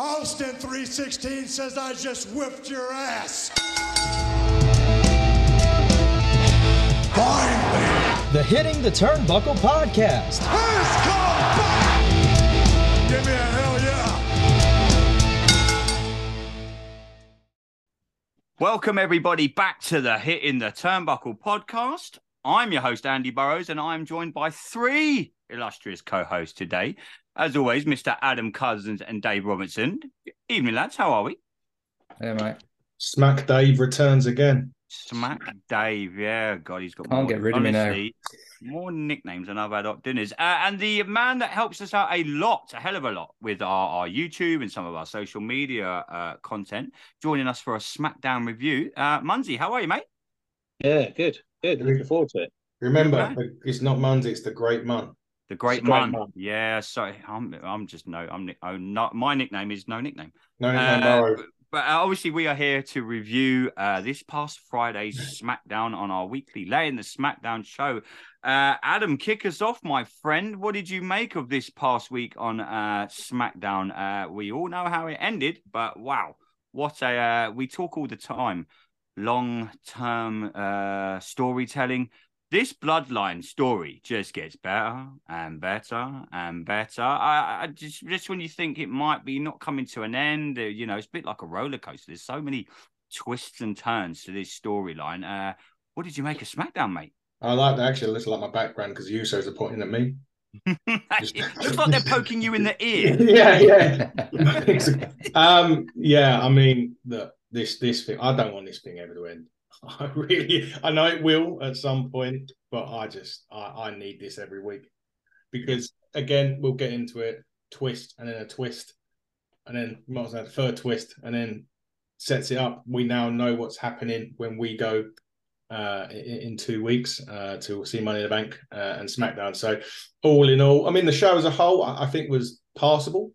Austin 316 says I just whipped your ass. Finally. The Hitting the Turnbuckle podcast. Who's come back? Give me a hell yeah. Welcome, everybody, back to the Hitting the Turnbuckle podcast. I'm your host, Andy Burrows, and I'm joined by three illustrious co hosts today. As always, Mr. Adam Cousins and Dave Robertson. Evening, lads. How are we? Yeah, mate. Smack Dave returns again. Smack Dave. Yeah, God, he's got Can't more, get rid of me now. More nicknames than I've had at dinners. Uh, and the man that helps us out a lot, a hell of a lot, with our, our YouTube and some of our social media uh, content, joining us for a SmackDown review. Uh, Munnsey, how are you, mate? Yeah, good, good. Looking forward to it. Remember, Okay. it's not Monday, it's the Great Month. The Great great Mun. man. Yeah, sorry, I'm I'm just no, I'm oh, not my nickname is no nickname. No, no, Uh, no, but, uh, obviously, we are here to review uh, this past Friday's SmackDown on our weekly lay in the SmackDown show. Uh, Adam, kick us off, my friend. What did you make of this past week on uh, SmackDown? Uh, we all know how it ended, but wow, what a uh, we talk all the time. Long term uh, storytelling. This bloodline story just gets better and better and better. I, I just just when you think it might be not coming to an end, uh, you know, it's a bit like a roller coaster. There's so many twists and turns to this storyline. Uh, what did you make of SmackDown, mate? I like that actually. It looks like my background because the Usos are pointing at me. it looks like they're poking you in the ear. yeah, yeah. um, yeah, I mean, the, this this thing, I don't want this thing ever to end. I really, I know it will at some point, but I just, I, I need this every week because again, we'll get into it. Twist and then a twist, and then might well third twist, and then sets it up. We now know what's happening when we go uh, in, in two weeks uh, to see Money in the Bank uh, and SmackDown. So, all in all, I mean, the show as a whole, I, I think was passable.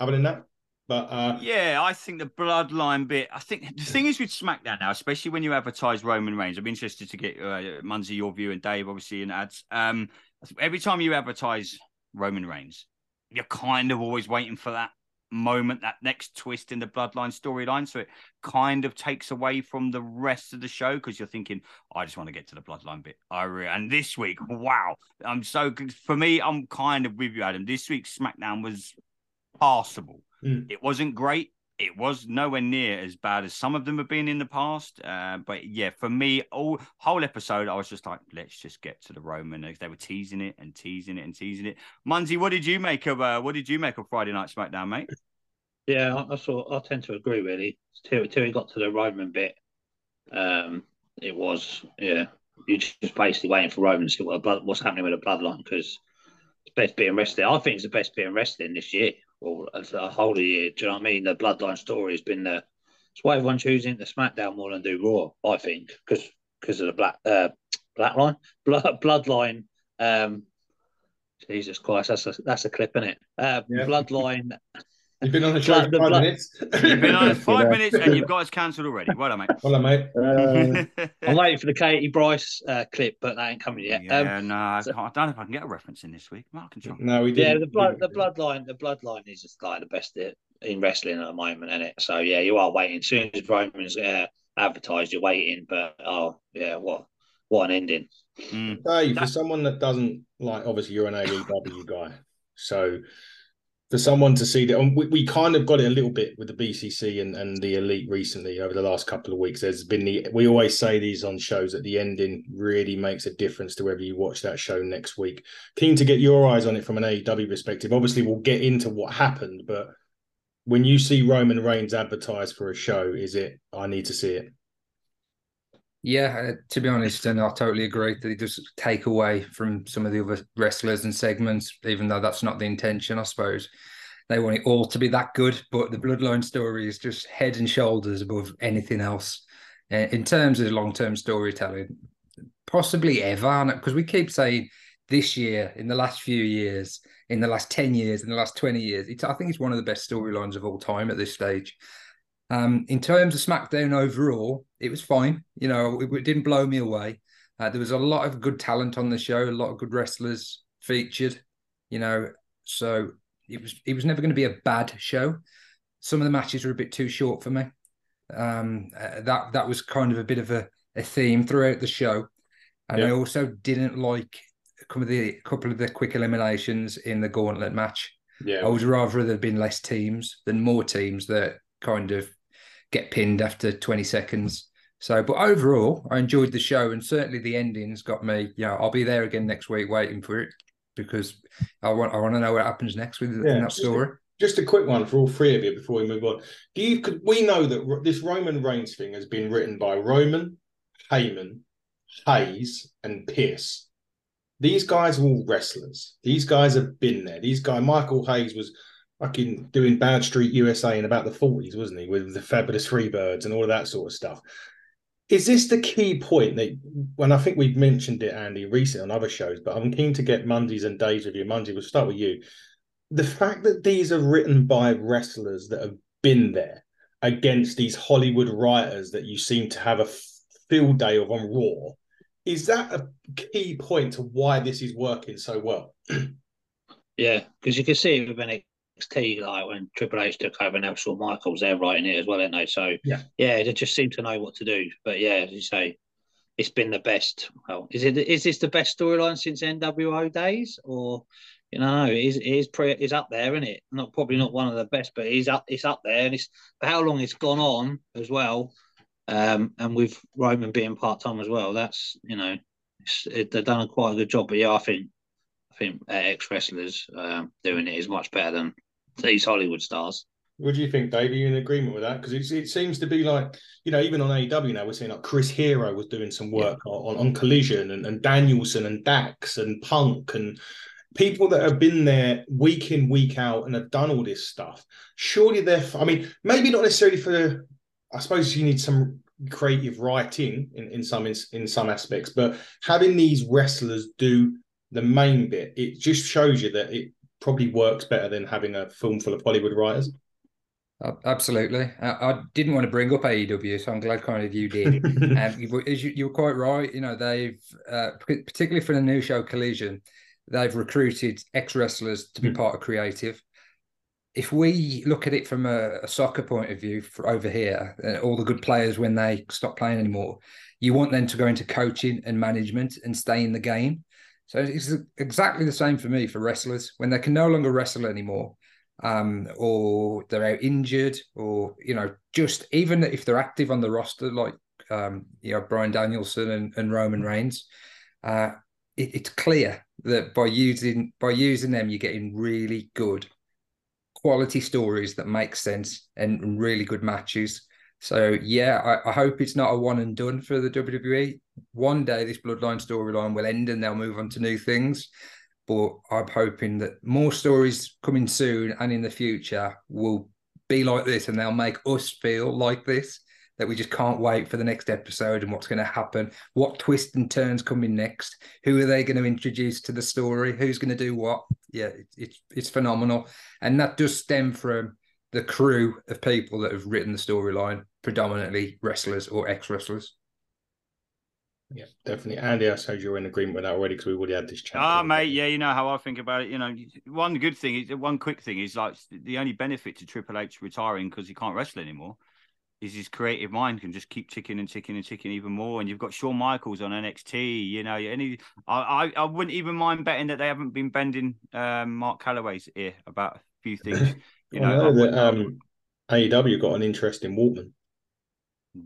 Other than that, but uh, Yeah, I think the bloodline bit. I think the thing is with SmackDown now, especially when you advertise Roman Reigns. I'm interested to get uh, Munnsey your view and Dave obviously in ads. Um, every time you advertise Roman Reigns, you're kind of always waiting for that moment, that next twist in the bloodline storyline. So it kind of takes away from the rest of the show because you're thinking, I just want to get to the bloodline bit. I re-. and this week, wow, I'm so for me, I'm kind of with you, Adam. This week's SmackDown was passable. Mm. It wasn't great. It was nowhere near as bad as some of them have been in the past. Uh, but yeah, for me, all whole episode, I was just like, let's just get to the Roman. They were teasing it and teasing it and teasing it. Munnsey, what did you make of uh, what did you make of Friday Night SmackDown, mate? Yeah, I, I sort, I tend to agree really. Till, till we got to the Roman bit, um, it was yeah. You're just basically waiting for Roman to see what blood, what's happening with the bloodline because it's best being wrestling. I think it's the best being wrestling this year or as a whole of the year. Do you know what I mean? The bloodline story has been the. It's why everyone choosing the SmackDown more than do Raw. I think because because of the black uh black line blood bloodline. Um, Jesus Christ, that's a that's a clip in it. Uh, Yeah. Bloodline. You've been on the show for five minutes. You've been on five Yeah. minutes and you've got us cancelled already. Well done, mate. Hello, mate. Uh, I'm waiting for the Katie Price uh, clip, but that ain't coming yet. yeah, Um, no, I, so- can't, I don't know if I can get a reference in this week. Mark and John. No, we yeah, didn't. the blood, the bloodline, the bloodline is just like the best in wrestling at the moment, isn't it? So yeah, you are waiting. As soon as Roman's uh, advertised, you're waiting. But oh yeah, what what an ending! Mm. Dave, for someone that doesn't like, obviously you're an AEW guy, so for someone to see that, and we, we kind of got it a little bit with the BCC and, and the Elite recently over the last couple of weeks. There's been the we always say these on shows that the ending really makes a difference to whether you watch that show next week. Keen to get your eyes on it from an AEW perspective. Obviously, we'll get into what happened, but when you see Roman Reigns advertised for a show, is it I need to see it? Yeah, uh, to be honest, and I totally agree that it does take away from some of the other wrestlers and segments, even though that's not the intention, I suppose. They want it all to be that good, but the bloodline story is just head and shoulders above anything else. Uh, in terms of long term storytelling, possibly ever, because we keep saying this year, in the last few years, in the last 10 years, in the last 20 years, I think it's one of the best storylines of all time at this stage. Um, in terms of SmackDown overall, it was fine. You know, it, it didn't blow me away. Uh, there was a lot of good talent on the show, a lot of good wrestlers featured. You know, so it was it was never going to be a bad show. Some of the matches were a bit too short for me. Um, uh, that that was kind of a bit of a, a theme throughout the show, and I also didn't like a couple of the couple of the quick eliminations in the gauntlet match. Yeah, I would rather there had been less teams than more teams that kind of get pinned after 20 seconds. So, but overall, I enjoyed the show, and certainly the endings got me. Yeah, I'll be there again next week waiting for it because I want I want to know what happens next with Yeah, that story. Just a quick one for all three of you before we move on. Do you? Could, we know that this Roman Reigns thing has been written by Roman, Heyman, Hayes, and Pierce. These guys are all wrestlers. These guys have been there. These guy Michael Hayes was fucking doing Badstreet USA in about the forties, wasn't he, with the Fabulous Freebirds and all of that sort of stuff. Is this the key point that when I think we've mentioned it, Andy, recently on other shows, but I'm keen to get Mondays and days with you. Monday, we'll start with you the fact that these are written by wrestlers that have been there against these Hollywood writers that you seem to have a field day of on Raw, is that a key point to why this is working so well? Yeah, because you can see it with NXT, like when Triple H took over, now Shawn Michaels, they're writing it as well, aren't they? So Yeah. yeah, they just seem to know what to do. But yeah, as you say, it's been the best. Well, is it? Is this the best storyline since NWO days, or you know, no, it is. It is pre. Is up there, isn't it? Not probably not one of the best, but it's up. It's up there, and it's for how long it's gone on as well. Um, and with Roman being part time as well, that's you know, it's, it, they've done a quite a good job. But yeah, I think I think ex wrestlers um, doing it is much better than these Hollywood stars. What do you think, Dave? Are you in agreement with that? Because it seems to be like, you know, even on AEW now, we're seeing like Chris Hero was doing some work on, on Collision and, and Danielson and Dax and Punk and people that have been there week in, week out and have done all this stuff. Surely they're, I mean, maybe not necessarily for I suppose you need some creative writing in, in some in some aspects, but having these wrestlers do the main bit, it just shows you that it probably works better than having a film full of Hollywood writers. Absolutely. I, I didn't want to bring up AEW, so I'm glad kind of you did. um, you, you, you're quite right. You know, they've uh, particularly for the new show Collision, they've recruited ex wrestlers to be Mm. part of creative. If we look at it from a, a soccer point of view for over here, uh, all the good players when they stop playing anymore, you want them to go into coaching and management and stay in the game. So it's exactly the same for me for wrestlers when they can no longer wrestle anymore um, or they're out injured, or you know, just even if they're active on the roster, like um, you know Bryan Danielson and, and Roman Reigns, uh, it, it's clear that by using by using them, you're getting really good quality stories that make sense and, and really good matches. So yeah, I, I hope it's not a one and done for the WWE. One day this Bloodline storyline will end and they'll move on to new things but I'm hoping that more stories coming soon and in the future will be like this and they'll make us feel like this that we just can't wait for the next episode and what's going to happen what twists and turns coming next who are they going to introduce to the story who's going to do what. Yeah it, it's it's phenomenal. And that does stem from the crew of people that have written the storyline predominantly wrestlers or ex-wrestlers Yeah, definitely. Andy, I suppose you're in agreement with that already because we already had this chat. Ah, mate, yeah, you know how I think about it. You know, one good thing is one quick thing is like the only benefit to Triple H retiring because he can't wrestle anymore is his creative mind can just keep ticking and ticking and ticking even more. And you've got Shawn Michaels on NXT. You know, any I I, I wouldn't even mind betting that they haven't been bending um, Mark Calaway's ear about a few things. You I know, I know that um, AEW got an interest in Waltman.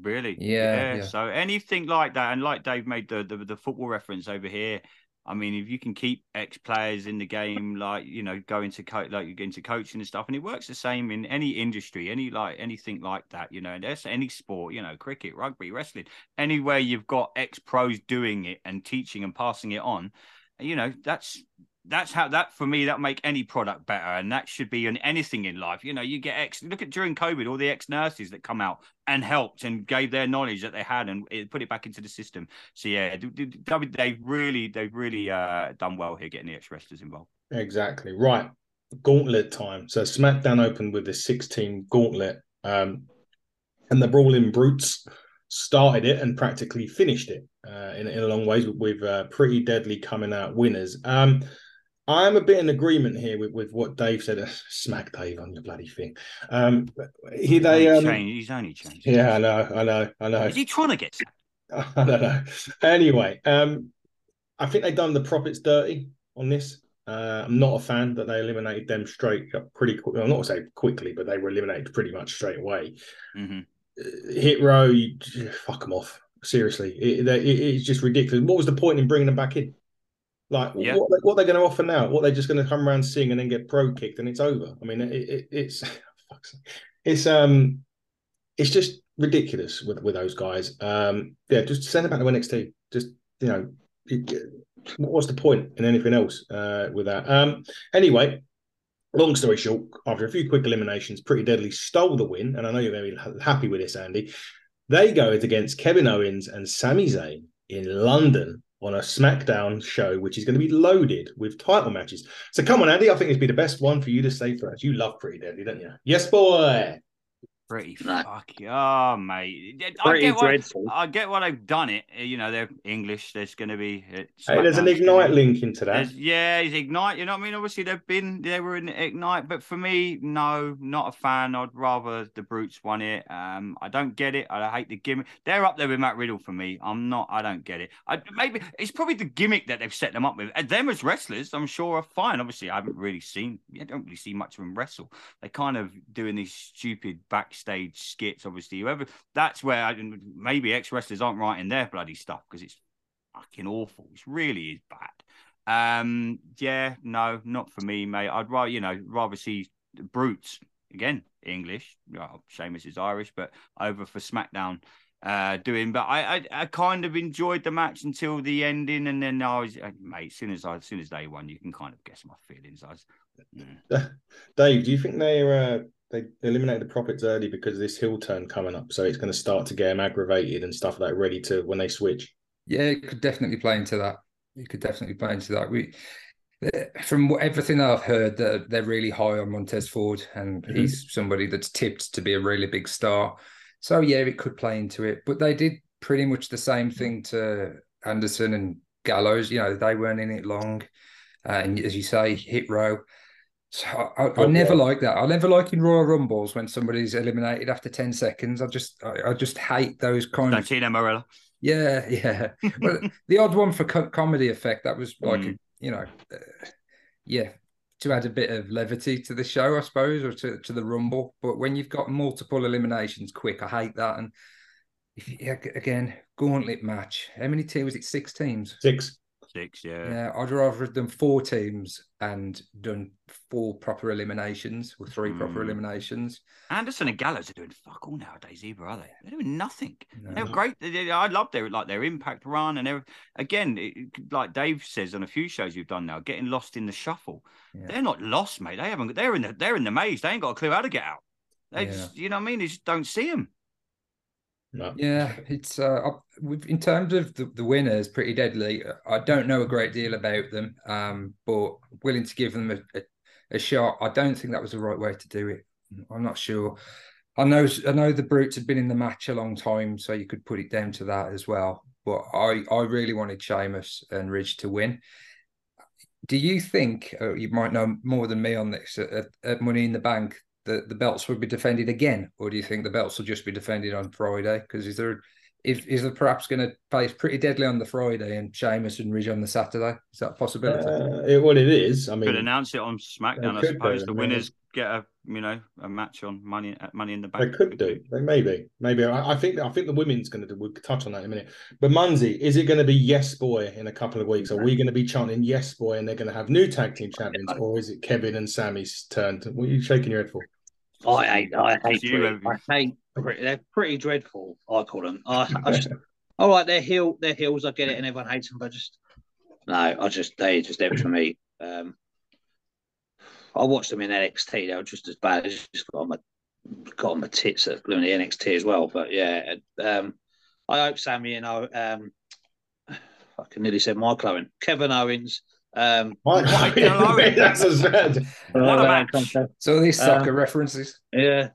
Really? Yeah, yeah. So anything like that, and like Dave made the, the the football reference over here. I mean, if you can keep ex players in the game, like you know, go into co- like into coaching and stuff, and it works the same in any industry, any like anything like that, you know, and there's any sport, you know, cricket, rugby, wrestling, anywhere you've got ex pros doing it and teaching and passing it on, you know, that's that's how that for me that make any product better and that should be in anything in life you know you get ex look at during covid all the ex nurses that come out and helped and gave their knowledge that they had and it, put it back into the system so yeah they've really they've really uh done well here getting the ex wrestlers involved Exactly. Right. Gauntlet time. So SmackDown opened with the 16 gauntlet. Um, and the Brawling Brutes started it and practically finished it uh, in, in a long ways with, with uh, Pretty Deadly coming out winners. Um, I'm a bit in agreement here with, with what Dave said. Smack Dave on your bloody thing. Um, he they He's um. He's only changed. yeah, I know, I know, I know. Is he trying to get? I don't know. Anyway, um, I think they've done the profits dirty on this. Uh, I'm not a fan that they eliminated them straight up pretty quick. I'm not saying quickly, but they were eliminated pretty much straight away. hmm Uh, Hit row, you, fuck them off. Seriously, it, it, it's just ridiculous. What was the point in bringing them back in? Like, Yeah. what, what are going to offer now? What they're just going to come around, sing, and then get pro kicked, and it's over. I mean, it, it, it's it's um, it's just ridiculous with with those guys. Um, yeah, just send them back to NXT. Just you know, it- what's the point in anything else uh, with that? Um, anyway, long story short, after a few quick eliminations, Pretty Deadly stole the win, and I know you're be happy with this, Andy. They go against Kevin Owens and Sami Zayn in London on a SmackDown show, which is going to be loaded with title matches. So come on, Andy, I think it'd be the best one for you to say first. You love Pretty Deadly, don't you? Yes, boy. Pretty No. fucky. Oh, mate. I get why, dreadful. I get why they've done it. You know, they're English. There's going to be. Hey, there's an Ignite gonna be- link into that. Yeah, it's Ignite. You know what I mean? Obviously, they've been they were in Ignite, but for me, no, not a fan. I'd rather the Brutes won it. Um, I don't get it. I hate the gimmick. They're up there with Matt Riddle for me. I'm not. I don't get it. I maybe it's probably the gimmick that they've set them up with. And them as wrestlers, I'm sure are fine. Obviously, I haven't really seen. I don't really see much of them wrestle. They kind of doing these stupid backstage skits. Obviously, whoever that's where I, maybe ex wrestlers aren't writing their bloody stuff because it's fucking awful. It really is bad. Um, yeah, no, not for me, mate. I'd rather, you know, rather see brutes again, English. Well, Sheamus is Irish, but over for SmackDown. Uh, doing, but I, I, I kind of enjoyed the match until the ending, and then I was, uh, mate. As soon as I, as soon as they won, you can kind of guess my feelings. I was, mm. Dave, do you think they're uh, they eliminated the profits early because of this hill turn coming up? So it's going to start to get them aggravated and stuff like that, ready to when they switch. Yeah, it could definitely play into that. It could definitely play into that. We, eh, from what, everything that I've heard, that they're really high on Montez Ford, and Mhm. he's somebody that's tipped to be a really big star. So yeah, it could play into it. But they did pretty much the same thing to Anderson and Gallows. You know, they weren't in it long, uh, and as you say, hit row. So I, I, I Oh, never yeah. like that. I never like in Royal Rumbles when somebody's eliminated after ten seconds. I just, I, I just hate those kind of Santino Marella. yeah, yeah. Well, the odd one for co- comedy effect that was like, Mm. you know, uh, yeah, to add a bit of levity to the show, I suppose, or to, to the rumble. But when you've got multiple eliminations quick, I hate that. And if you, yeah, again, gauntlet match. How many teams was it? Six teams. Six. Six, yeah. Yeah, I'd rather have done four teams and done four proper eliminations or three proper Mm. eliminations. Anderson and Gallows are doing fuck all nowadays, either, are they? They're doing nothing. They're great. They- they- I love their like their impact run and everything. Again, it, like Dave says on a few shows you've done now, getting lost in the shuffle. Yeah. They're not lost, mate. They haven't. They're in the they're in the maze. They ain't got a clue how to get out. They Yeah. just, you know what I mean? They just don't see them. No. Yeah, it's uh, in terms of the, the winners, pretty deadly. I don't know a great deal about them, um, but willing to give them a, a, a shot. I don't think that was the right way to do it. I'm not sure. I know I know the brutes had been in the match a long time, so you could put it down to that as well. But I I really wanted Sheamus and Ridge to win. Do you think uh, you might know more than me on this at, at Money in the Bank? That the belts will be defended again, or do you think the belts will just be defended on Friday? Because is there if is there perhaps going to face pretty deadly on the Friday and Sheamus and Ridge on the Saturday? Is that a possibility? Uh, it, what it is, I mean, Could mean, announce it on SmackDown. I suppose the winners get a you know a match on Money at Money in the Bank. they could do. They maybe, maybe. I, I think. I think the women's going to do. We'll touch on that in a minute. But Munnsey, is it going to be Yes Boy in a couple of weeks? Are we going to be chanting Yes Boy, and they're going to have new tag team champions, or is it Kevin and Sami's turn? To, what are you shaking your head for? I hate, I hate, You pretty, I hate, pretty, they're pretty dreadful. I call them. I, I just, all right, they're heel, they're heels. I get it, and everyone hates them, but just no, I just they just there for me. Um, I watched them in NXT. They were just as bad. I just got on my got on my tits at blooming NXT as well. But yeah, um, I hope Sami and I, um, I can nearly said Michael Owen, Kevin Owens. Um, Mike, that's a strategy. What a match. So these Um, references. Yeah.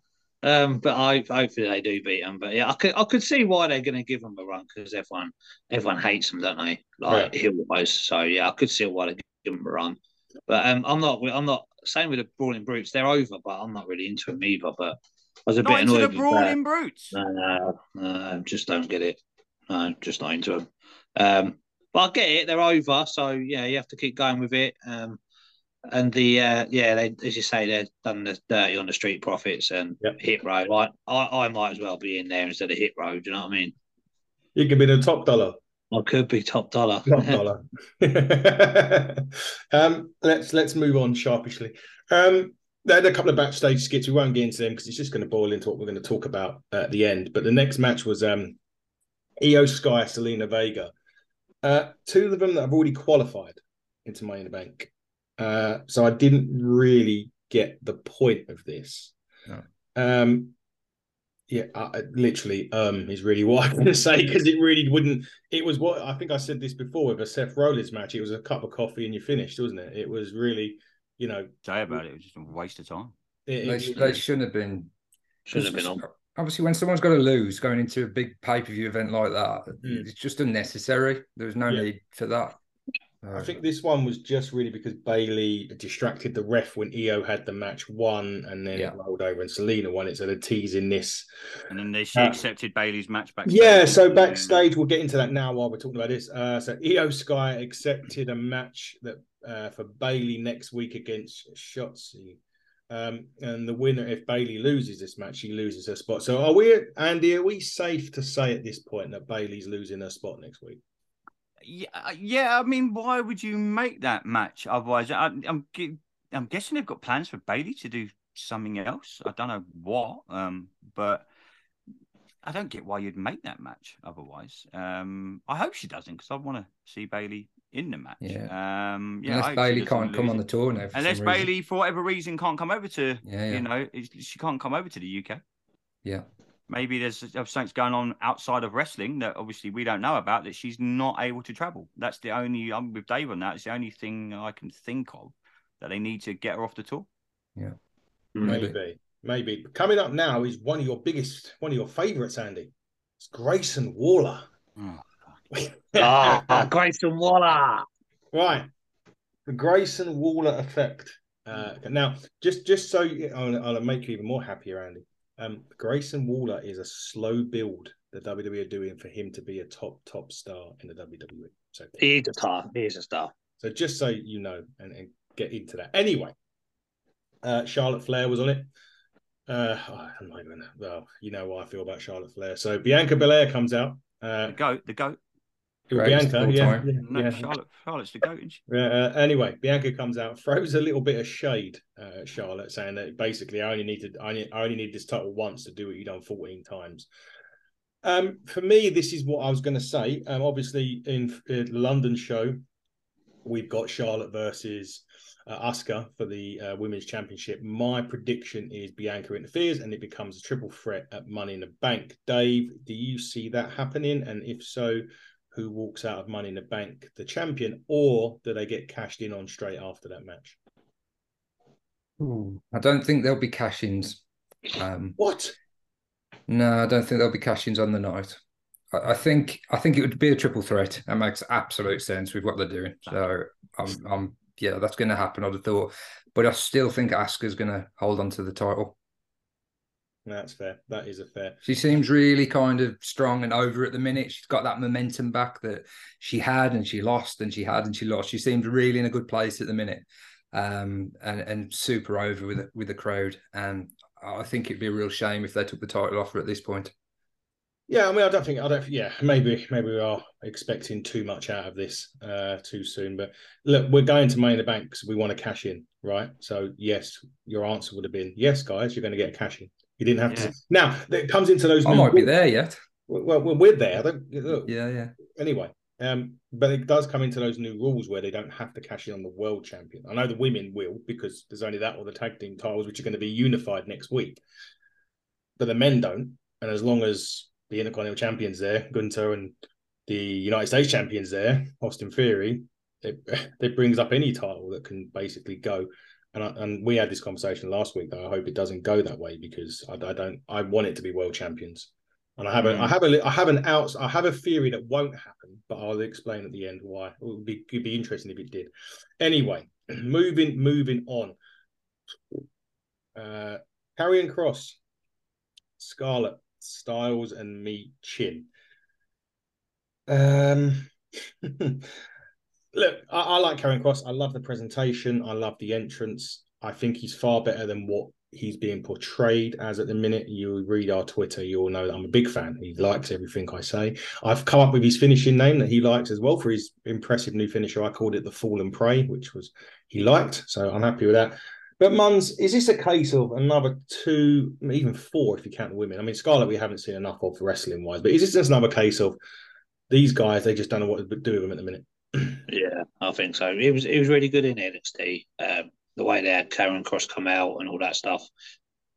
Um, but I hopefully they do beat them. But yeah, I could I could see why they're going to give them a run because everyone everyone hates them, don't they? Like heel wise. So yeah, I could see why they give them a run. But um, I'm not. I'm not. Same with the brawling brutes. They're over, but I'm not really into them either. But I was a Not bit into annoyed. the with brawling brutes. that. No, no, just don't get it. No, just not into them. Um, but I get it. They're over, so yeah, you have to keep going with it. Um, and the uh, yeah, they as you say, they've done the dirty on the street profits and Yep. Hit Row. I, I I might as well be in there instead of Hit Row. Do you know what I mean? You could be the top dollar. I could be top dollar. Top dollar. um, let's let's move on sharpishly. Um, they had a couple of backstage skits. We won't get into them because it's just going to boil into what we're going to talk about at the end. But the next match was um, Iyo Sky, Zelina Vega. Uh, two of them that have already qualified into Money in the Bank. Uh, so I didn't really get the point of this. No. Um, yeah, I, I- literally, um, is really what I'm going to say because it really wouldn't. It was what I think I said this before with a Seth Rollins match. It was a cup of coffee and you finished, wasn't it? It was really, you know, Say about it. It was just a waste of time. it, They, it- sh- they shouldn't have been. Shouldn't have been on. Obviously, when someone's got to lose going into a big pay per view event like that, Mm. it's just unnecessary. There was no Yeah. need for that. I think this one was just really because Bayley distracted the ref when Iyo had the match won, and then Yeah. rolled over and Zelina won it. So they're teasing this. And then they, she Uh, accepted Bayley's match backstage. Yeah, so backstage, we'll get into that now while we're talking about this. Uh, so Iyo Sky accepted a match that uh, for Bayley next week against Shotzi. Um, and the winner, if Bayley loses this match, she loses her spot. So are we, Andy, are we safe to say at this point that Bayley's losing her spot next week? Yeah, uh, yeah. I mean, why would you make that match otherwise? I, I'm I'm guessing they've got plans for Bayley to do something else. I don't know what, um, but I don't get why you'd make that match otherwise. Um, I hope she doesn't because I want to see Bayley in the match. Yeah. um, yeah. Unless Bayley can't come on the tour now. Unless reason. Bayley, for whatever reason, can't come over to, Yeah, yeah. you know, she can't come over to the UK. Yeah. Maybe there's something going on outside of wrestling that obviously we don't know about that she's not able to travel. That's the only, I'm with Dave on that. It's the only thing I can think of that they need to get her off the tour. Yeah, Maybe. Maybe. Maybe. Coming up now is one of your biggest, one of your favourites, Andy. It's Grayson Waller. Oh, Ah, Grayson Waller. Right. The Grayson Waller effect. Uh, now, just just so you, I'll, I'll make you even more happier, Andy. Um, Grayson Waller is a slow build the WWE are doing for him to be a top top star in the WWE. So, he's a star. He's a star. so just so you know and, and get into that. Anyway, uh, Charlotte Flair was on it. Uh, oh, I'm not even. Well, you know what I feel about Charlotte Flair. So Bianca Belair comes out. Uh, the goat, the goat. Greatest Bianca, of yeah, yeah, No, yeah. Charlotte, Charlotte's the goat. Isn't? Yeah, uh, anyway, Bianca comes out, throws a little bit of shade uh, at Charlotte, saying that basically I only needed I only, I only need this title once to do what you've done 14 times. Um, for me, this is what I was going to say. Um, obviously, in, in the London show, we've got Charlotte versus uh, Asuka for the uh, women's championship. My prediction is Bianca interferes and it becomes a triple threat at Money in the Bank. Dave, do you see that happening? And if so, who walks out of Money in the Bank, the champion, or do they get cashed in on straight after that match? Hmm. I don't think there'll be cash ins. Um, What? no, I don't think there'll be cash ins on the night. I, I think I think it would be a triple threat. That makes absolute sense with what they're doing. So I'm, I'm yeah, that's going to happen. I'd have thought, but I still think Asuka's going to hold on to the title. That's fair. That is a fair. She seems really kind of strong and over at the minute. She's got that momentum back that she had and she lost and she had and she lost. She seemed really in a good place at the minute, um, and and super over with the, with the crowd. And I think it'd be a real shame if they took the title off her at this point. Yeah, I mean, I don't think I don't. Yeah, maybe maybe we are expecting too much out of this uh, too soon. But look, we're going to Money in the Bank because we want to cash in, right? So yes, your answer would have been yes, guys. You're going to get a cash in. You didn't have Yeah. to. Now it comes into those. I might be there yet. Well, well, we're there. I don't, look, Yeah, yeah. anyway. Um, but it does come into those new rules where they don't have to cash in on the world champion. I know the women will because there's only that or the tag team titles, which are going to be unified next week. But the men don't. And as long as the Intercontinental champions there, Gunther, and the United States champions there, Austin Theory, it, it brings up any title that can basically go. And I, and we had this conversation last week. Though I hope it doesn't go that way because I, I don't. I want it to be world champions. And I have a, Mm. I have a, I have an out, I have a theory that won't happen, but I'll explain at the end why. It would be, it'd be interesting if it did. Anyway, moving, moving on. Uh, Karrion Kross, Scarlett, Styles, and me, Chin. Um, look, I, I like Karrion Kross. I love the presentation. I love the entrance. I think he's far better than what he's being portrayed as at the minute. You read our Twitter, you'll know that I'm a big fan. He likes everything I say. I've come up with his finishing name that he likes as well for his impressive new finisher. I called it the Fall and Pray, which was he liked. So I'm happy with that. But Muns, is this a case of another two, even four if you count the women? I mean, Scarlett, we haven't seen enough of wrestling wise, but is this just another case of these guys? They just don't know what to do with them at the minute. Yeah, I think so. It was it was really good in NXT. Um, the way they had Karrion Kross come out and all that stuff.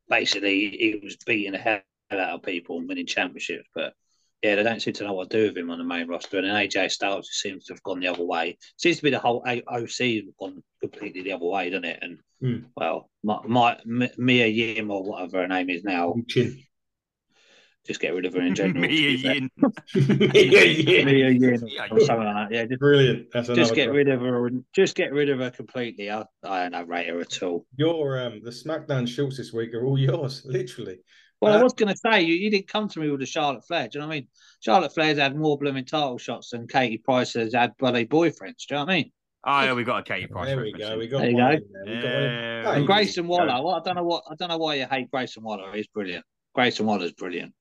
Basically, he was beating the hell out of people and winning championships. But yeah, they don't seem to know what to do with him on the main roster. And then AJ Styles seems to have gone the other way. Seems to be the whole A- OC gone completely the other way, doesn't it? And Hmm. well, my, my Mia Yim or whatever her name is now, Chin. Just get rid of her in general. Mia to be fair. Yin. yeah, yeah. Mia Yim Yeah, or something like that. Yeah, just Brilliant. That's just get drop. rid of her just get rid of her completely. I, I don't rate her at all. Your um the SmackDown shorts this week are all yours, literally. Well, Uh, I was going to say you, you didn't come to me with the Charlotte Flair. Do you know what I mean? Charlotte Flair's had more blooming title shots than Katie Price has had bloody boyfriends. Do you know what I mean? Oh, yeah, we got a Katie Price. There we go. We got There you one go. there. We got one in- Yeah. And Grayson. Waller. Well, I don't know what I don't know why you hate Grayson Waller. He's brilliant. Grayson Waller's brilliant.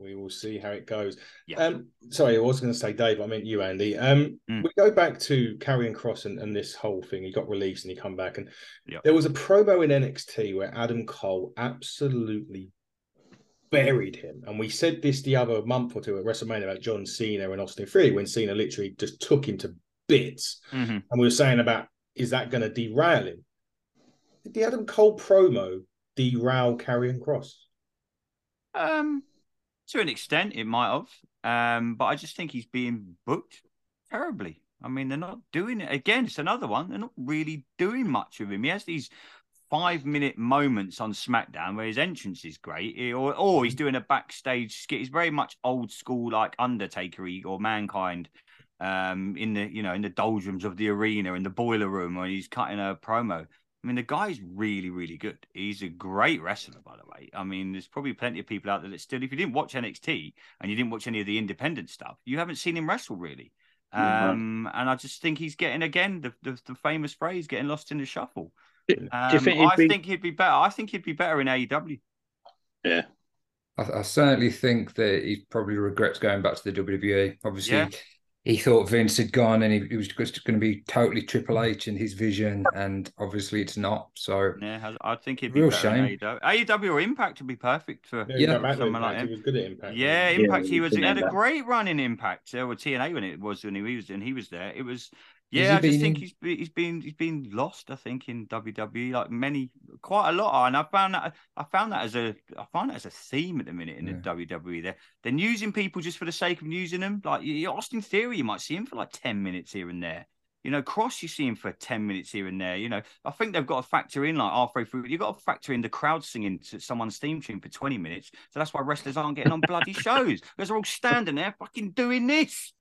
We will see how it goes. Yeah. Um, sorry, I was going to say Dave. I meant you, Andy. Um, Mm. we go back to Karrion Kross and, and this whole thing. He got released and he come back, and Yep. there was a promo in NXT where Adam Cole absolutely buried him. And we said this the other month or two at WrestleMania about John Cena and Austin Theory when Cena literally just took him to bits. Mhm. And we were saying about is that going to derail him? Did the Adam Cole promo derail Karrion Kross? Um, to an extent, it might have. Um, but I just think he's being booked terribly. I mean, they're not doing it again. It's another one. They're not really doing much of him. He has these five-minute moments on SmackDown where his entrance is great, or or he's doing a backstage skit. He's very much old school, like Undertaker or Mankind. Um, in the you know in the doldrums of the arena in the boiler room when he's cutting a promo. I mean, the guy's really, really good. He's a great wrestler, by the way. I mean, there's probably plenty of people out there that still, if you didn't watch NXT and you didn't watch any of the independent stuff, you haven't seen him wrestle really. Mhm. Um, and I just think he's getting again the, the, the famous phrase, getting lost in the shuffle. Do, Um, do you think he'd I be? think he'd be better. I think he'd be better in AEW. Yeah. I, I certainly think that he probably regrets going back to the WWE. Obviously, Yeah. He thought Vince had gone and he, he was just going to be totally Triple H in his vision, and obviously it's not. So Yeah, I I think he'd be Real shame. AEW. AEW or Impact would be perfect for. Yeah, Yeah. go back Someone like Impact. him. He was good at Impact. Yeah, Impact. Yeah, he was. He had a great run in Impact, uh, or TNA when it was when he was and he was there. It was. He Yeah, I just been think in- he's been, he's been he's been lost. I think in WWE, like many, quite a lot. are. And I found that I found that as a I find that as a theme at the minute in Yeah. the WWE. They're they're using people just for the sake of using them. Like you- Austin Theory, you might see him for like ten minutes here and there. You know, Cross, you see him for 10 minutes here and there. You know, I think they've got to factor in like halfway through. You've got to factor in the crowd singing to someone's theme tune for 20 minutes. So that's why wrestlers aren't getting on bloody shows because they're all standing there fucking doing this.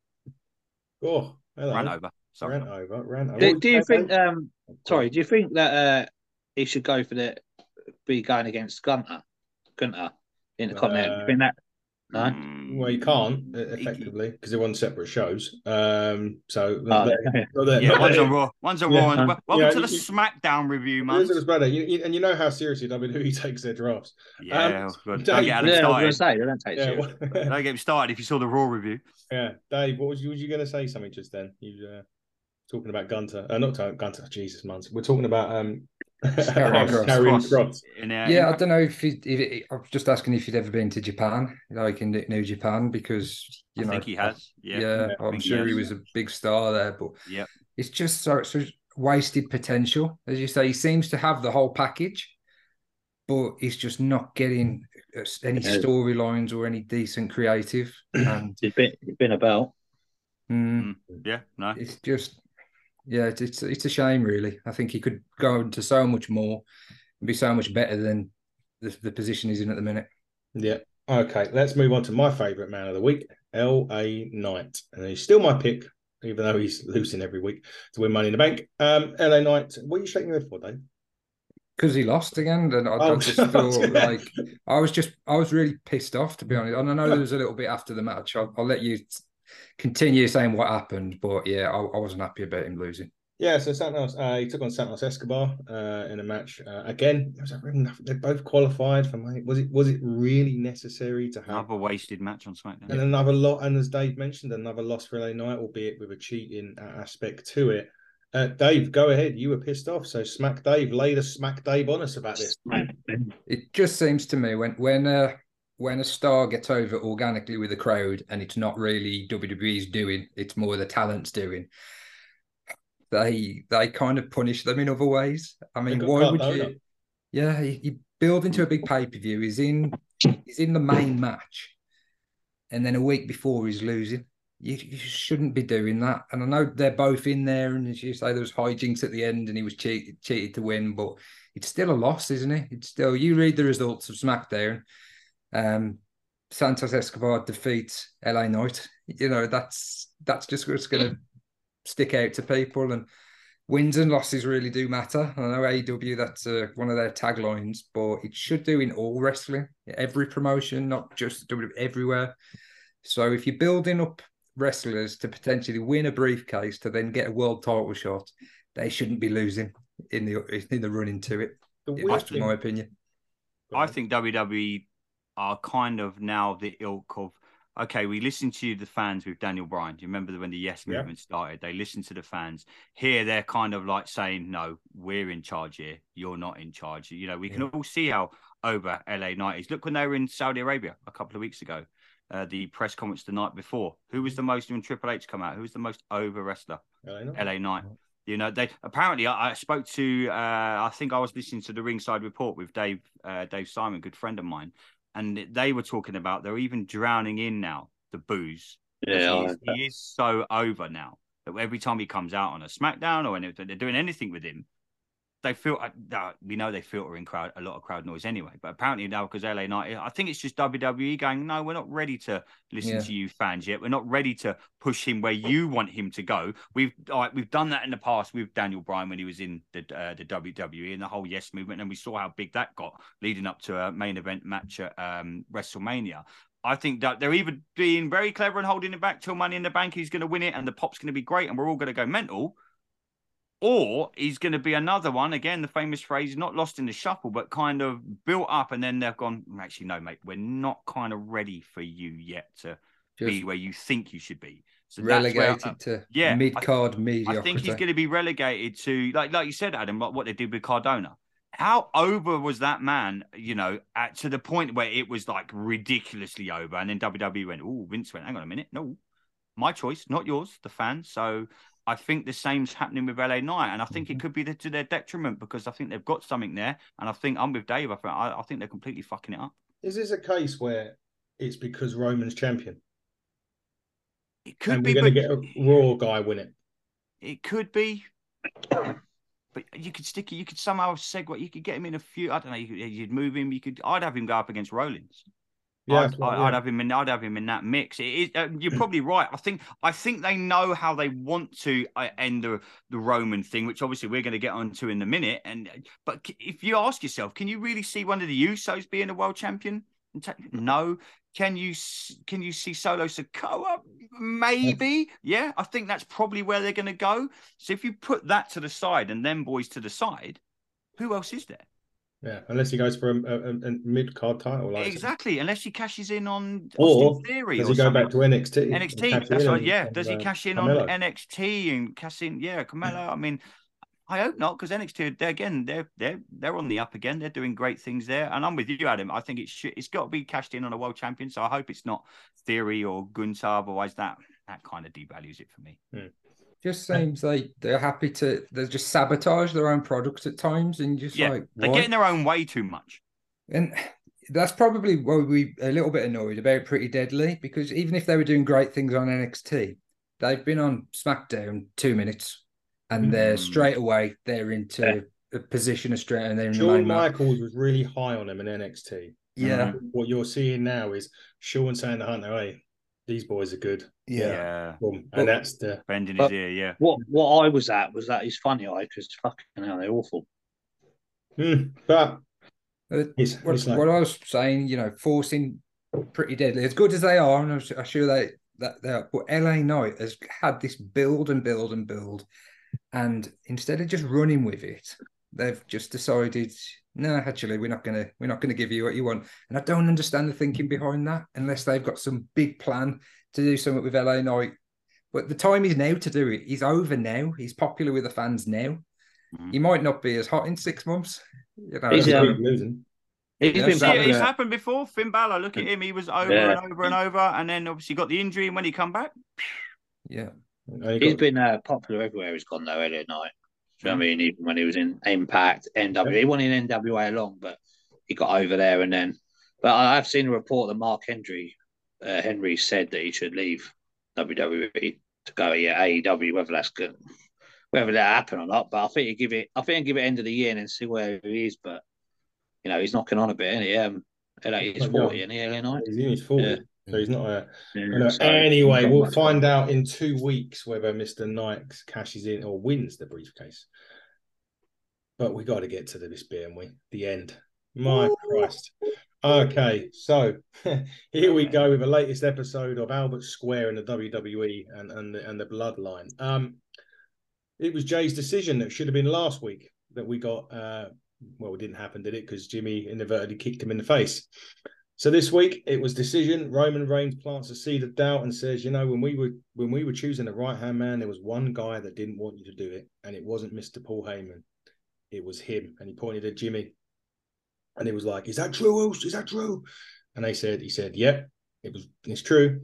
Oh, hello. Run over. Sorry. Ran over. Ran over. Do, do you think? Um, sorry, do you think that uh, he should go for the be going against Gunther, Gunther in the Continental? Do you think that? No. Mm, Well, you can't uh, effectively because they're on separate shows. Um, so Oh, the- okay. so the- Yeah, one's on Raw. One's on Yeah. Raw. and- wel- Welcome Yeah, to the you- SmackDown review, man. Elizabeth's brother, you, you- and you know how seriously WWE takes their drafts. Yeah, Um, good. Dave- Don't get Alex Yeah, I was started. going to say they don't take Yeah, serious. what- Don't get me started if you saw the Raw review. yeah. Dave, what was you, was you going to say something just then? You uh, talking about Gunther? Uh, not talking Gunther. Jesus, man. We're talking about um, Karrion Kross. Cross. cross. Uh, yeah, I don't know if, he, if I'm just asking if he'd ever been to Japan, like in New Japan, because you know I know think he has. Yeah. Yeah, Yeah, I I'm think he sure he was a big star there, but yeah, it's just so so wasted potential. As you say, he seems to have the whole package, but he's just not getting any Yeah. storylines or any decent creative, and He's been, he's been about. mm, Yeah, no. it's just yeah, it's, it's it's a shame, really. I think he could go into so much more and be so much better than the, the position he's in at the minute. Yeah. Okay, let's move on to my favourite man of the week, LA Knight. And he's still my pick, even though he's losing every week to win money in the bank. Um, LA Knight, what are you shaking your head for, Dave? because he lost again. And I, I Oh, just feel yeah. like I was just I was really pissed off to be honest. And I know there was a little bit after the match. I'll, I'll let you continue saying what happened, but yeah, I, I wasn't happy about him losing. Yeah, so Santos, uh, he took on Santos Escobar uh, in a match. Uh, again, it was a really nothing- they both qualified for money. Was it was it really necessary to have Another wasted match on SmackDown. and another lot? And as Dave mentioned, another loss for LA Knight, albeit with a cheating uh, aspect to it. Uh, Dave, go ahead. You were pissed off, so smack Dave. Lay the smack Dave on us about this. It just seems to me when when uh when a star gets over organically with the crowd and it's not really WWE's doing, it's more the talent's doing. They they kind of punish them in other ways. I mean, why would you? Yeah, you, you build into a big pay per view. He's in he's in the main match, and then a week before he's losing. You, you shouldn't be doing that. And I know they're both in there, and as you say, there was hijinks at the end, and he was cheated cheated to win, but it's still a loss, isn't it? It's still you read the results of SmackDown. Um, Santos Escobar defeats LA Knight. You know that's that's just what's going to stick out to people, and wins and losses really do matter. I know AEW that's uh, one of their taglines, but it should do in all wrestling, every promotion, not just WWE, everywhere. So if you're building up wrestlers to potentially win a briefcase to then get a world title shot, they shouldn't be losing in the in the run into it. The Yeah, that's my opinion. I think WWE are kind of now the ilk of okay, we listened to the fans with Daniel Bryan. Do you remember when the Yes Yeah. movement started? They listened to the fans. Here they're kind of like saying, No, we're in charge here. You're not in charge. You know, we can all see how over LA Knight is. Look when they were in Saudi Arabia a couple of weeks ago. Uh, the press conference the night before. Who was the most when Triple H come out? Who was the most over wrestler? LA Knight. LA Knight. You know, they apparently I, I spoke to uh I think I was listening to the ringside report with Dave uh Dave Simon, good friend of mine, and they were talking about they're even drowning in now the booze. Yeah, he, is, he is so over now that every time he comes out on a SmackDown or anything, they're doing anything with him. They feel uh, we know they filter in crowd a lot of crowd noise anyway, but apparently now because LA Knight, I think it's just WWE going, no, we're not ready to listen Yeah. to you fans yet. We're not ready to push him where you want him to go. We've right, we've done that in the past with Daniel Bryan when he was in the uh, the WWE and the whole Yes movement, and we saw how big that got leading up to a main event match at um, WrestleMania. I think that they're either being very clever and holding it back till Money in the Bank he's going to win it and the pop's going to be great and we're all going to go mental, or he's going to be another one again. The famous phrase, not lost in the shuffle, but kind of built up, and then they've gone. "Mm, Actually, no, mate, we're not kind of ready for you yet to be where you think you should be. So that's where, relegated uh, to yeah, I- mid card media I think he's going to be relegated to like like you said, Adam, like what they did with Cardona. How over was that man? You know, at to the point where it was like ridiculously over, and then WWE went, "Oh, Vince went, hang on a minute, no, my choice, not yours, the fans." So I think the same's happening with LA Knight, and I think Mm-hmm. it could be the, to their detriment because I think they've got something there, and I think I'm with Dave. I think I, I think they're completely fucking it up. Is this a case where it's because Roman's champion It could and be, we're going to get a Raw guy win it? It could be, but you could stick it. You could somehow segue. You could get him in a few. I don't know. You could, you'd move him. You could. I'd have him go up against Rollins. Yeah, I'd, what- I'd, have him in. I'd have him in that mix. It is, uh, you're probably right. I think. I think they know how they want to uh, end the the Roman thing, which obviously we're going to get onto in a minute. And but if you ask yourself, can you really see one of the Usos being a world champion? No. Can you can you see Solo Sikoa? Maybe. Yeah, I think that's probably where they're going to go. So if you put that to the side and then boys to the side, who else is there? Yeah, unless he goes for a, a, a mid card title, like exactly, unless he cashes in on Or Austin Theory. does he go something. back to NXT? NXT? That's right. Yeah. on, Does he uh, cash in on NXT and cash in? Yeah, Carmelo. I mean, I hope not because NXT. They're again. They're they're they're on the up again. They're doing great things there. And I'm with you, Adam. I think it should. It's got to be cashed in on a world champion. So I hope it's not Theory or Gunther. Otherwise, that that kind of devalues it for me. Just seems like they're happy to they just sabotage their own products at times and just Yeah, like they're getting their own way too much. and that's probably why we a little bit annoyed about Pretty Deadly because even if they were doing great things on NXT, they've been on SmackDown two minutes and they're Mm. straight away they're into Yeah. a position of strength and they're in the Shawn main match. Michaels was really high on him in NXT. Yeah, What you're seeing now is Sean saying the Hunter, "Hey, these boys are good." yeah. Yeah. Boom. Well- and that's the Bending his ear, yeah. What what I was at was that he's funny eye because fucking hell, they're awful. Hmm, but Uh, it's, what, it's like what I was saying, you know, forcing pretty deadly, as good as they are, and I'm I'm sure they that they are, but LA Knight has had this build and build and build, and instead of just running with it, they've just decided, no, actually, we're not gonna we're not gonna give you what you want, and I don't understand the thinking behind that unless they've got some big plan to do something with LA Knight. But the time is now to do it. He's over now. He's popular with the fans now. Mhm. He might not be as hot in six months. You know, He's, Keep um, losing. He's Yeah, been See, popular. it's happened before. Finn Balor, look at him. He was over Yeah. and over and over, and then obviously got the injury. And when he come back, yeah. He He's got- been uh, popular everywhere he's gone though, LA Knight. Do you know what I Mm. mean? Even when he was in Impact, NW, he wasn't in NWA long, but he got over there and then. But I- I've seen a report that Mark Henry, uh, Henry said that he should leave WWE to go yeah AEW. Whether that's good, whether that happen or not, but I think you give it. I think you give it end of the year and then see where he is. But you know he's knocking on a bit, isn't he? Um, he's forty, isn't he? LA Knight. he's 40s, Yeah. So he's not a Yeah, No, so- anyway, we'll find out in two weeks whether Mr. Knight cashes in or wins the briefcase. But we got to get to this bit, and we the end. My Christ. Okay, so here we go with the latest episode of Albert Square in the WWE and and the, and the Bloodline. Um, it was Jay's decision that should have been last week that we got. Uh, well, it didn't happen, did it? Because Jimmy inadvertently kicked him in the face. So this week it was decision. Roman Reigns plants a seed of doubt and says, you know, when we were when we were choosing the right hand man, there was one guy that didn't want you to do it, and it wasn't Mister Paul Heyman. It was him, and he pointed at Jimmy, and he was like, "Is that true? Is that true?" And they said, he said, "Yep, it was. It's true."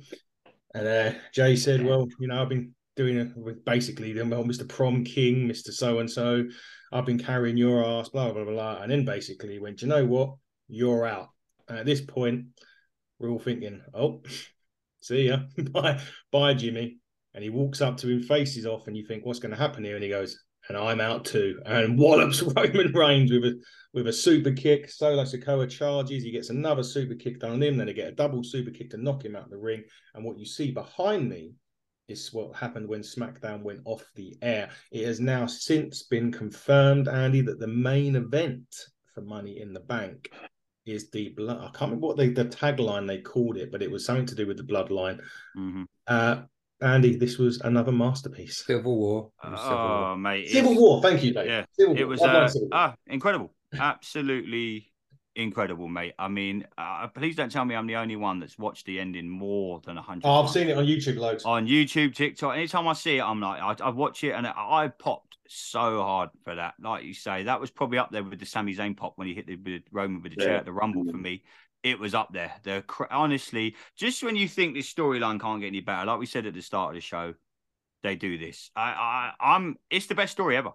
And uh, Jay said, "Well, you know, I've been doing it with basically them, well, Mister Prom King, Mister So and So. I've been carrying your ass, blah blah blah." blah. And then basically went, "You know what? You're out." And at this point, we're all thinking, "Oh, see ya, bye, bye, Jimmy." And he walks up to him, faces off, and you think, "What's going to happen here?" And he goes, "And I'm out too," and wallops Roman Reigns with a with a super kick. Solo Sikoa charges. He gets another super kick done on him. Then they get a double super kick to knock him out of the ring. And what you see behind me is what happened when SmackDown went off the air. It has now since been confirmed, Andy, that the main event for Money in the Bank is the blood. I can't remember what they, the tagline they called it, but it was something to do with the bloodline. Mhm. Uh, Andy, this was another masterpiece. Civil War. It was Civil War. oh mate, Civil War. Thank you, Dave. Yeah, Civil It War. was uh, ah incredible, absolutely incredible, mate. I mean, uh, please don't tell me I'm the only one that's watched the ending more than a hundred. Oh, I've times. seen it on YouTube loads. on YouTube, TikTok. Anytime I see it, I'm like, I, I watch it and I, I popped so hard for that. Like you say, that was probably up there with the Sami Zayn pop when he hit the with Roman with the chair at the Rumble for me. It was up there. The honestly, just when you think this storyline can't get any better, like we said at the start of the show, they do this. I, I, I'm. It's the best story ever.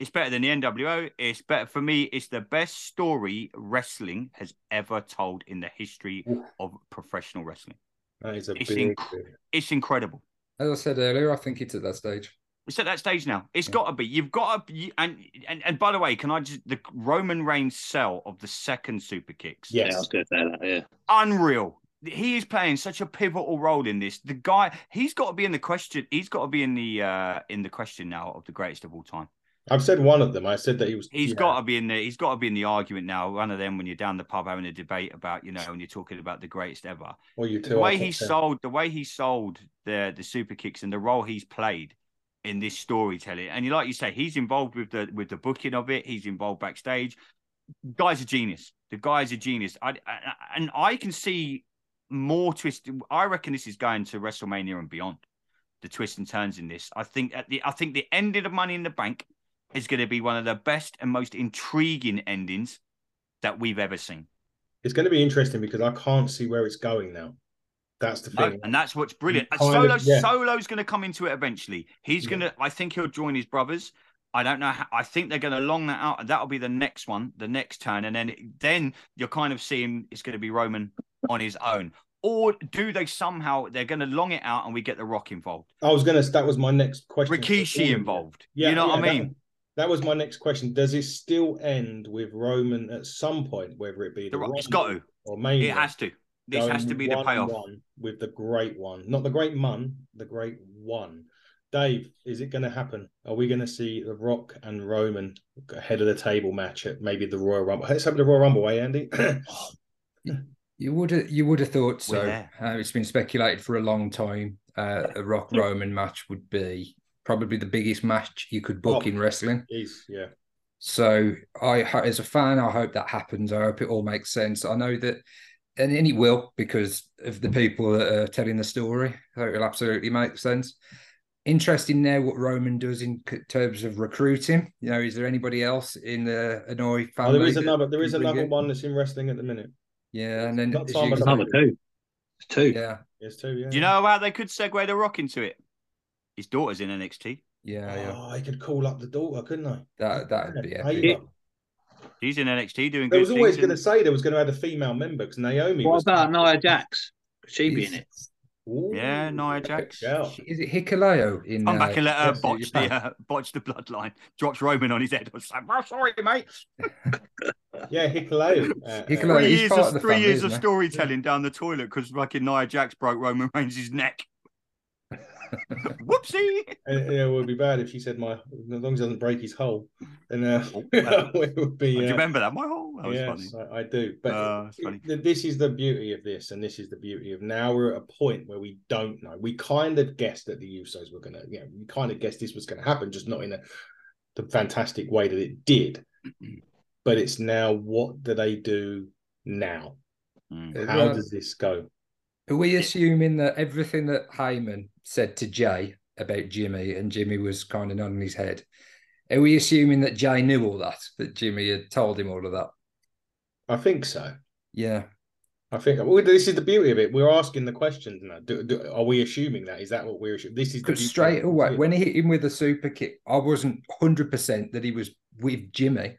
It's better than the NWO. It's better for me. It's the best story wrestling has ever told in the history of professional wrestling. That is a It's big. inc- It's incredible. As I said earlier, I think it's at that stage. It's at that stage now. It's Yeah. got to be. You've got to be. And, and and by the way, can I just the Roman Reigns sell of the second super kicks? Yeah, I was going to say that. Yeah. unreal. He is playing such a pivotal role in this. The guy, he's got to be in the question. He's got to be in the uh in the question now of the greatest of all time. I've said one of them. I said that he was. He's yeah. got to be in the. He's got to be in the argument now. One of them when you're down the pub having a debate about you know when you're talking about the greatest ever. Well, you two. the way he 10. sold the way he sold the the super kicks and the role he's played in this storytelling and you like you say he's involved with the with the booking of it he's involved backstage guy's a genius the guy's a genius I, I and i can see more twist i reckon this is going to wrestlemania and beyond the twists and turns in this i think at the i think the ending of the money in the bank is going to be one of the best and most intriguing endings that we've ever seen It's going to be interesting because I can't see where it's going now. That's the No, thing. and that's what's brilliant. Solo, yeah. Solo's going to come into it eventually. He's Yeah. going to. I think he'll join his brothers. I don't know. How, I think they're going to long that out, and that'll be the next one, the next turn, and then then you're kind of seeing it's going to be Roman on his own. Or do they somehow they're going to long it out and we get the Rock involved, I was going to. That was my next question. Rikishi involved? Yeah, you know what I mean? That, that was my next question. Does it still end with Roman at some point, whether it be The the Rock, it's Rumble- got to. or maybe It has to. This has to be the one on payoff. one with the great one, not the great mun, the great one. Dave, is it going to happen? Are we going to see The Rock and Roman head of the table match at maybe the Royal Rumble? Let's have the Royal Rumble, eh, Andy? You would have you would have thought so. Uh, it's been speculated for a long time. Uh, a Rock Roman match would be probably the biggest match you could book Oh. in wrestling. Is yeah. So I, as a fan, I hope that happens. I hope it all makes sense. I know that, and, and it will because of the people that are telling the story. So it will absolutely make sense. Interesting now what Roman does in terms of recruiting. You know, is there anybody else in the Anoa'i Oh, family? there is another. There is another one that's in wrestling at the minute. Yeah, and then Not as Tom, you- but Another two. It's two. yeah, Yes, two. Yeah. Do you know how they could segue the Rock into it? His daughter's in NXT. yeah, yeah. Oh, I could call up the daughter, couldn't I? That that'd be Yeah, epic. Ava. She's in NXT doing I good was always going to say there was going to add a female member because Naomi. What was about Nia Jax? Could she be in it? Ooh, Yeah, Nia Jax. yeah. Is it Hikuleo in? Come back uh, and let her Wrestling botch the uh, botch the bloodline. Drops Roman on his head. I was like, oh, sorry, mate. Yeah, Hikuleo. Uh, Hikuleo. uh, Three he's years of, of three family, years of he? storytelling down the toilet because fucking Nia Jax broke Roman Reigns' neck. Whoopsie. and, you it would be bad if she said my as long as it doesn't break his hole, Then uh, Oh, well. it would be. Do you uh, remember that? My hole? that was yes, funny. I, I do. But Uh, it- this is the beauty of this, and this is the beauty of now we're at a point where we don't know. We kind of guessed that the Usos were going to, you know, we kind of guessed this was going to happen, just not in a the fantastic way that it did. but it's now what do they do now? Mm. How does this go? Are we assuming that everything that Heyman said to Jay about Jimmy and Jimmy was kind of nodding his head? Are we assuming that Jay knew all that? That Jimmy had told him all of that? I think so. Yeah. I think well, this is the beauty of it. We're asking the questions now. Do, do, are we assuming that? Is that what we're assuming? This is the straight of it. away, when he hit him with a super kick, I wasn't 100% that he was with Jimmy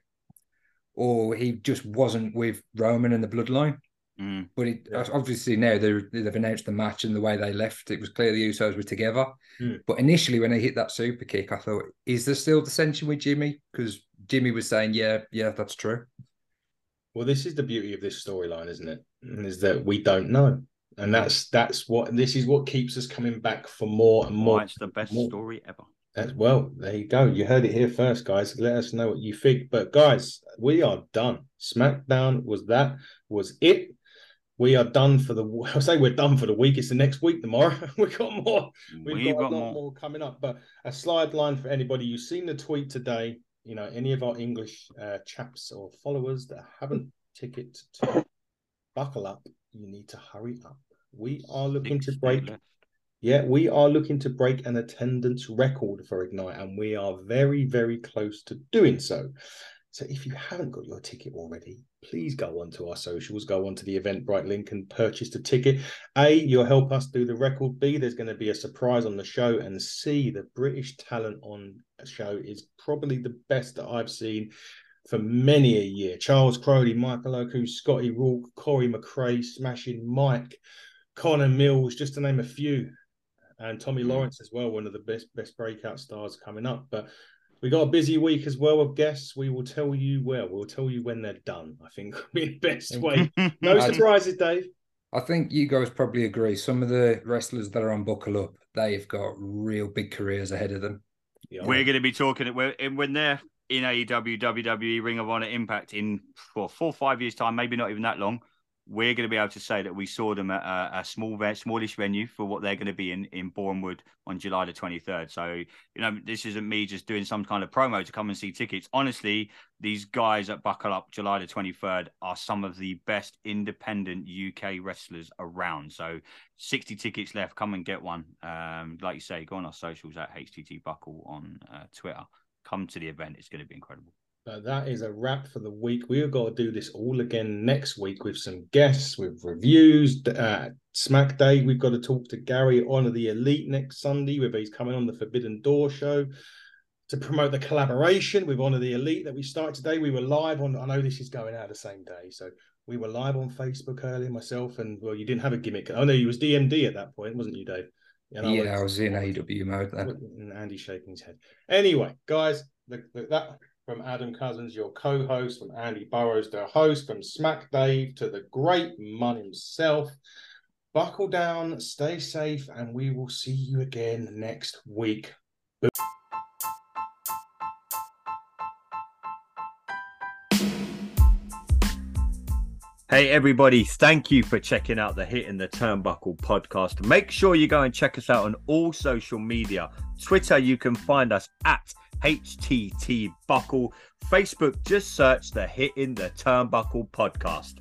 or he just wasn't with Roman and the bloodline. Mm. But it, Yeah. obviously now they're, they've announced the match and the way they left, it was clear the Usos were together. Hmm. But initially, when they hit that super kick, I thought, is there still dissension with Jimmy? Because Jimmy was saying, yeah, yeah, that's true. Well, this is the beauty of this storyline, isn't it? Is that we don't know, and that's that's what this is what keeps us coming back for more and more. Why it's the best more. story ever. As well, there you go. You heard it here first, guys. Let us know what you think. But guys, we are done. SmackDown was that was it. We are done for the. I say we're done for the week. It's the next week tomorrow. We've got more. We've We've got, got a lot more. more. coming up. But a slide line for anybody. You've seen the tweet today. You know, any of our English uh, chaps or followers that haven't ticket to buckle up, you need to hurry up. We are looking to break. Yeah, we are looking to break an attendance record for Ignite, and we are very, very close to doing so. So if you haven't got your ticket already, please go onto our socials, go onto the Eventbrite link and purchase the ticket. A, you'll help us do the record. B, there's going to be a surprise on the show. And C, the British talent on the show is probably the best that I've seen for many a year. Charles Crowley, Michael Oku, Scotty Rourke, Corey McRae, Smashing Mike, Connor Mills, just to name a few and Tommy Mm. Lawrence as well, one of the best best breakout stars coming up. But we got a busy week as well of guests. We will tell you where. We'll tell you when they're done. I think would be the best way. No I- surprises, Dave. I think you guys probably agree. Some of the wrestlers that are on Buckle Up, they've got real big careers ahead of them. Yeah. We're going to be talking we're, in- when they're in AEW, WWE, Ring of Honor, Impact in for four, five years' time, maybe not even that long. We're going to be able to say that we saw them at a, a small, smallish venue for what they're going to be in in Bournemouth on July the twenty third. So you know, this isn't me just doing some kind of promo to come and see tickets. Honestly, these guys at Buckle Up July the twenty third are some of the best independent UK wrestlers around. So sixty tickets left. Come and get one. Um, like you say, go on our socials at HTT Buckle on uh, Twitter. Come to the event. It's going to be incredible. But that is a wrap for the week. We've got to do this all again next week with some guests, with reviews. Uh, Smack Day, we've got to talk to Gary on the Elite next Sunday, whether he's coming on the Forbidden Door show to promote the collaboration with Honor the Elite that we started today. We were live on, I know this is going out the same day. So we were live on Facebook earlier, myself, and well, you didn't have a gimmick. Oh, no, you was DMD at that point, wasn't you, Dave? And yeah, I was in AW mode then. and Andy shaking his head. Anyway, guys, the, the- that from Adam Cousins, your co host, from Andy Burrows, the host, from Smack Dave to the great Mun himself. Buckle down, stay safe, and we will see you again next week. Hey, everybody, thank you for checking out the Hit in the Turnbuckle podcast. Make sure you go and check us out on all social media. Twitter, you can find us at HTT Buckle. Facebook, just search the Hit in the Turnbuckle podcast.